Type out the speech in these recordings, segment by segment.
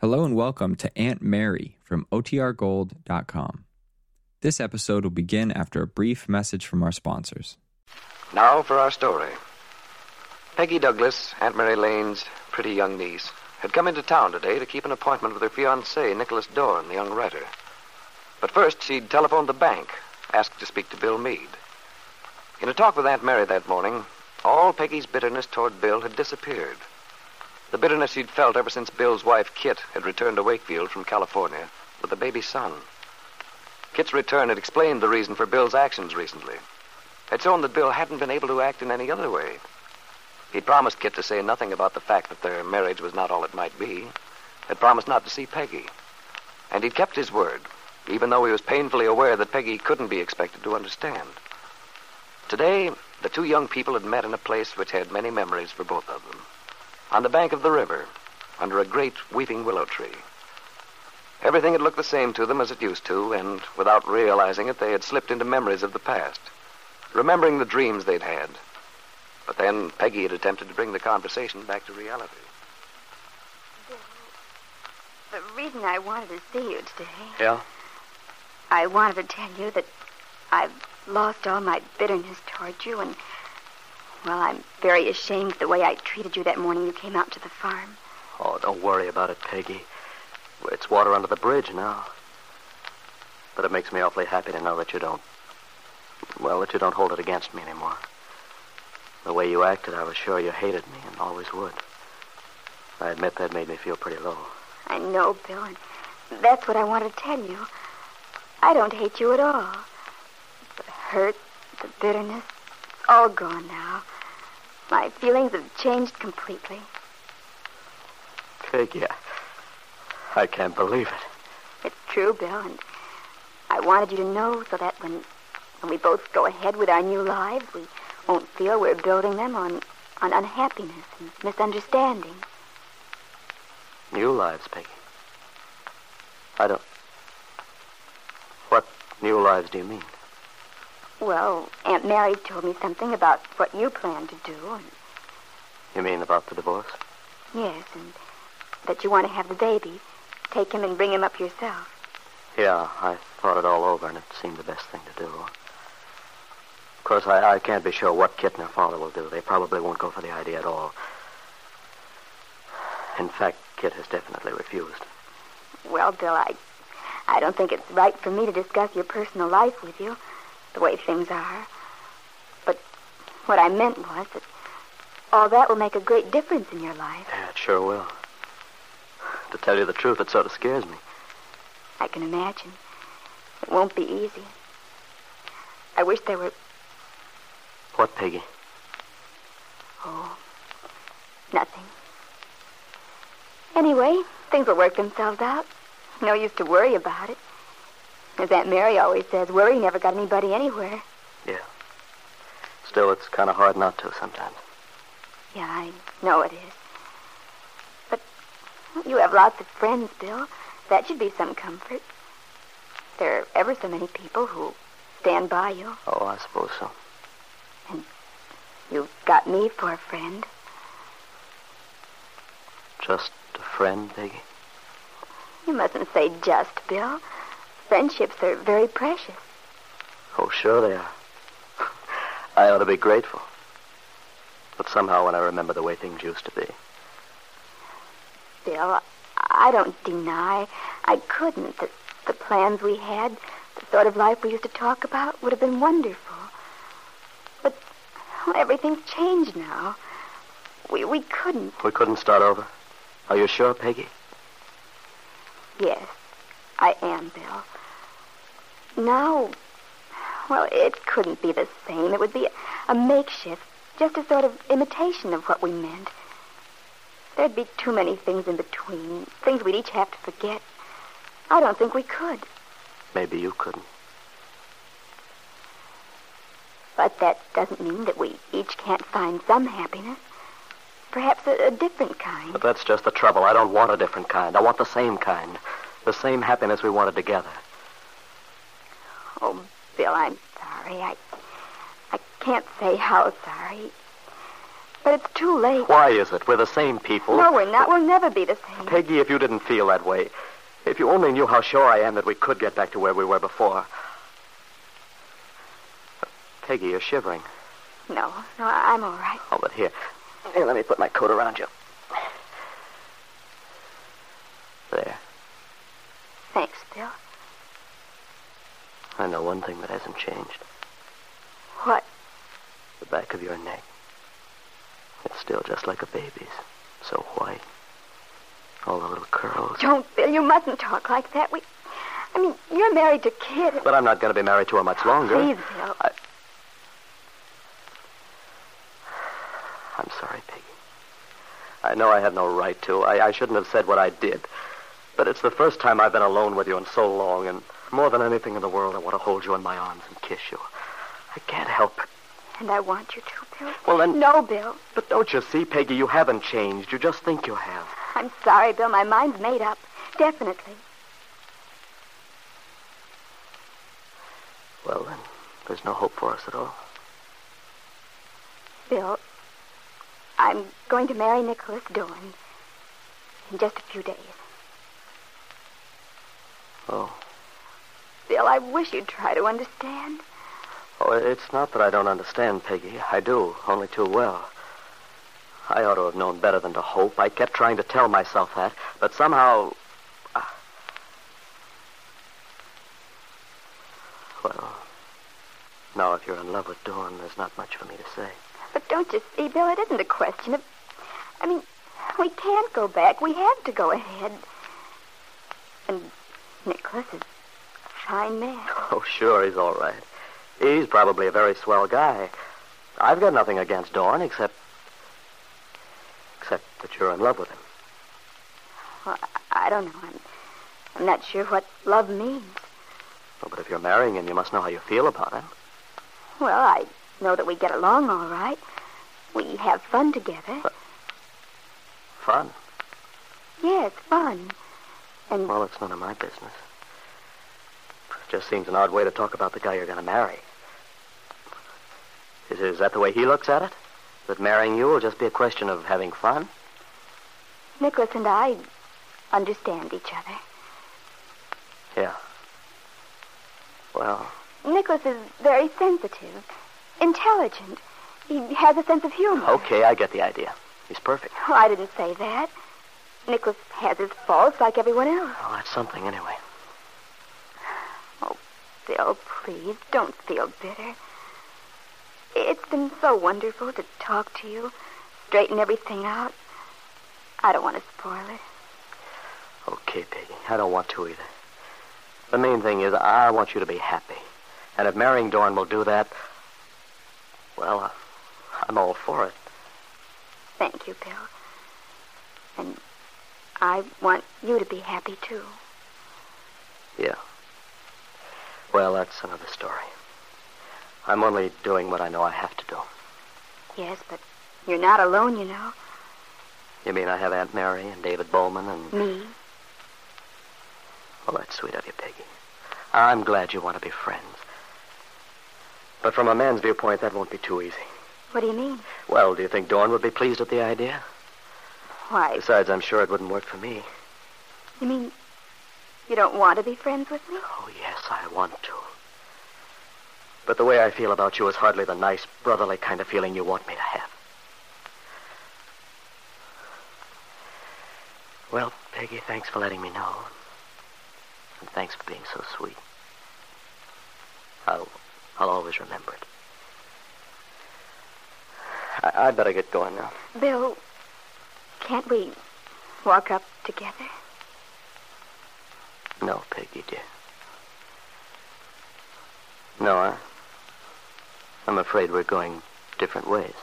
Hello and welcome to Aunt Mary from OTRGold.com. This episode will begin after a brief message from our sponsors. Now for our story. Peggy Douglas, Aunt Mary Lane's pretty young niece, had come into town today to keep an appointment with her fiancé, Nicholas Dorn, the young writer. But first, she'd telephoned the bank, asked to speak to Bill Meade. In a talk with Aunt Mary that morning, all Peggy's bitterness toward Bill had disappeared. The bitterness he'd felt ever since Bill's wife, Kit, had returned to Wakefield from California with a baby son. Kit's return had explained the reason for Bill's actions recently. Had shown that Bill hadn't been able to act in any other way. He'd promised Kit to say nothing about the fact that their marriage was not all it might be. Had promised not to see Peggy. And he'd kept his word, even though he was painfully aware that Peggy couldn't be expected to understand. Today, the two young people had met in a place which had many memories for both of them on the bank of the river, under a great weeping willow tree. Everything had looked the same to them as it used to, and without realizing it, they had slipped into memories of the past, remembering the dreams they'd had. But then Peggy had attempted to bring the conversation back to reality. The reason I wanted to see you today, Yeah? I wanted to tell you that I've lost all my bitterness toward you, and, well, I'm very ashamed of the way I treated you that morning you came out to the farm. Oh, don't worry about it, Peggy. It's water under the bridge now. But it makes me awfully happy to know that you don't. Well, that you don't hold it against me anymore. The way you acted, I was sure you hated me and always would. I admit that made me feel pretty low. I know, Bill, and that's what I wanted to tell you. I don't hate you at all. The hurt, the bitterness, all gone now. My feelings have changed completely. Peggy, I, I can't believe it. It's true, Bill, and I wanted you to know so that when when we both go ahead with our new lives, we won't feel we're building them on on unhappiness and misunderstanding. New lives, Peggy. I don't. What new lives do you mean? Well, Aunt Mary told me something about what you plan to do, and You mean about the divorce? yes, and that you want to have the baby, take him and bring him up yourself. Yeah, I thought it all over, and it seemed the best thing to do. Of course, I, I can't be sure what Kit and her father will do. They probably won't go for the idea at all. In fact, Kit has definitely refused. Well, Bill, I I don't think it's right for me to discuss your personal life with you, the way things are. But what I meant was that all that will make a great difference in your life. Yeah, it sure will. To tell you the truth, it sort of scares me. I can imagine. It won't be easy. I wish there were What, Peggy? oh nothing. Anyway, things will work themselves out. No use to worry about it. As Aunt Mary always says, worry never got anybody anywhere. Yeah. Still, it's kind of hard not to sometimes. Yeah, I know it is. But you have lots of friends, Bill. That should be some comfort. There are ever so many people who stand by you. Oh, I suppose so. And you've got me for a friend. Just a friend, Peggy? You mustn't say just, Bill. Friendships are very precious. Oh, sure they are. I ought to be grateful. But somehow, when I remember the way things used to be, Bill, I don't deny I couldn't that the plans we had, the sort of life we used to talk about, would have been wonderful. But well, everything's changed now. We we couldn't. we couldn't start over. Are you sure, Peggy? Yes, I am, Bill. Now, well, it couldn't be the same. It would be a makeshift, just a sort of imitation of what we meant. There'd be too many things in between, things we'd each have to forget. I don't think we could. Maybe you couldn't. But that doesn't mean that we each can't find some happiness. Perhaps a, a different kind. But that's just the trouble. I don't want a different kind. I want the same kind. The same happiness we wanted together. Oh, Bill, I'm sorry. I I can't say how sorry. But it's too late. Why is it? We're the same people. No, we're not. We'll never be the same. Peggy, if you didn't feel that way, if you only knew how sure I am that we could get back to where we were before. Peggy, you're shivering. No, no, I'm all right. Oh, but here. Here, let me put my coat around you. There. Thanks, Bill. I know one thing that hasn't changed. What? The back of your neck. It's still just like a baby's. So white. All the little curls. Don't, Bill. You mustn't talk like that. We. I mean, you're married to Kit. But I'm not going to be married to her much longer. Please, Bill. I... I'm sorry, Peggy. I know I had no right to. I, I shouldn't have said what I did. But it's the first time I've been alone with you in so long, and more than anything in the world, I want to hold you in my arms and kiss you. I can't help it. And I want you to, Bill. Well, then. No, Bill. But don't you see, Peggy, you haven't changed. You just think you have. I'm sorry, Bill. My mind's made up. Definitely. Well, then, there's no hope for us at all. Bill, I'm going to marry Nicholas Dorn in just a few days. Oh. Bill, I wish you'd try to understand. Oh, it's not that I don't understand, Peggy. I do, only too well. I ought to have known better than to hope. I kept trying to tell myself that, but somehow. Uh... Well, now if you're in love with Dorn, there's not much for me to say. But don't you see, Bill, it isn't a question of. I mean, we can't go back. We have to go ahead. And Nicholas is fine man. Oh, sure, he's all right. He's probably a very swell guy. I've got nothing against Dorn except. except that you're in love with him. Well, I don't know. I'm, I'm not sure what love means. Well, but if you're marrying him, you must know how you feel about him. Well, I know that we get along all right. We have fun together. Fun? Yes, fun. And Well, it's none of my business. Just seems an odd way to talk about the guy you're going to marry. Is, is that the way he looks at it? That marrying you will just be a question of having fun? Nicholas and I understand each other. Yeah. Well, Nicholas is very sensitive, intelligent. He has a sense of humor. okay, I get the idea. He's perfect. Oh, I didn't say that. Nicholas has his faults like everyone else. Well, that's something anyway. Bill, please, don't feel bitter. It's been so wonderful to talk to you, straighten everything out. I don't want to spoil it. Okay, Peggy. I don't want to either. The main thing is I want you to be happy. And if marrying Dorn will do that, well, uh, I'm all for it. Thank you, Bill. And I want you to be happy, too. Yeah. Well, that's another story. I'm only doing what I know I have to do. Yes, but you're not alone, you know. You mean I have Aunt Mary and David Bowman and... Me. Well, that's sweet of you, Peggy. I'm glad you want to be friends. But from a man's viewpoint, that won't be too easy. What do you mean? Well, do you think Dorn would be pleased at the idea? Why, Besides, I'm sure it wouldn't work for me. you mean you don't want to be friends with me? Oh, yes, I want to. But the way I feel about you is hardly the nice, brotherly kind of feeling you want me to have. Well, Peggy, thanks for letting me know. And thanks for being so sweet. I'll, I'll always remember it. I, I'd better get going now. Bill, can't we walk up together? No, Peggy, dear. No, I, I'm afraid we're going different ways.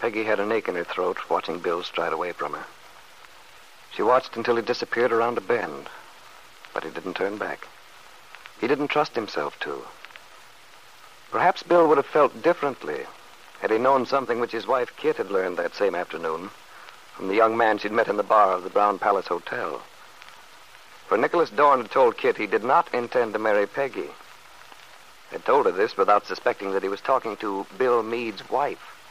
Peggy had an ache in her throat watching Bill stride away from her. She watched until he disappeared around a bend, but he didn't turn back. He didn't trust himself to. Perhaps Bill would have felt differently had he known something which his wife Kit had learned that same afternoon from the young man she'd met in the bar of the Brown Palace Hotel. For Nicholas Dorn had told Kit he did not intend to marry Peggy. had told her this without suspecting that he was talking to Bill Meade's wife.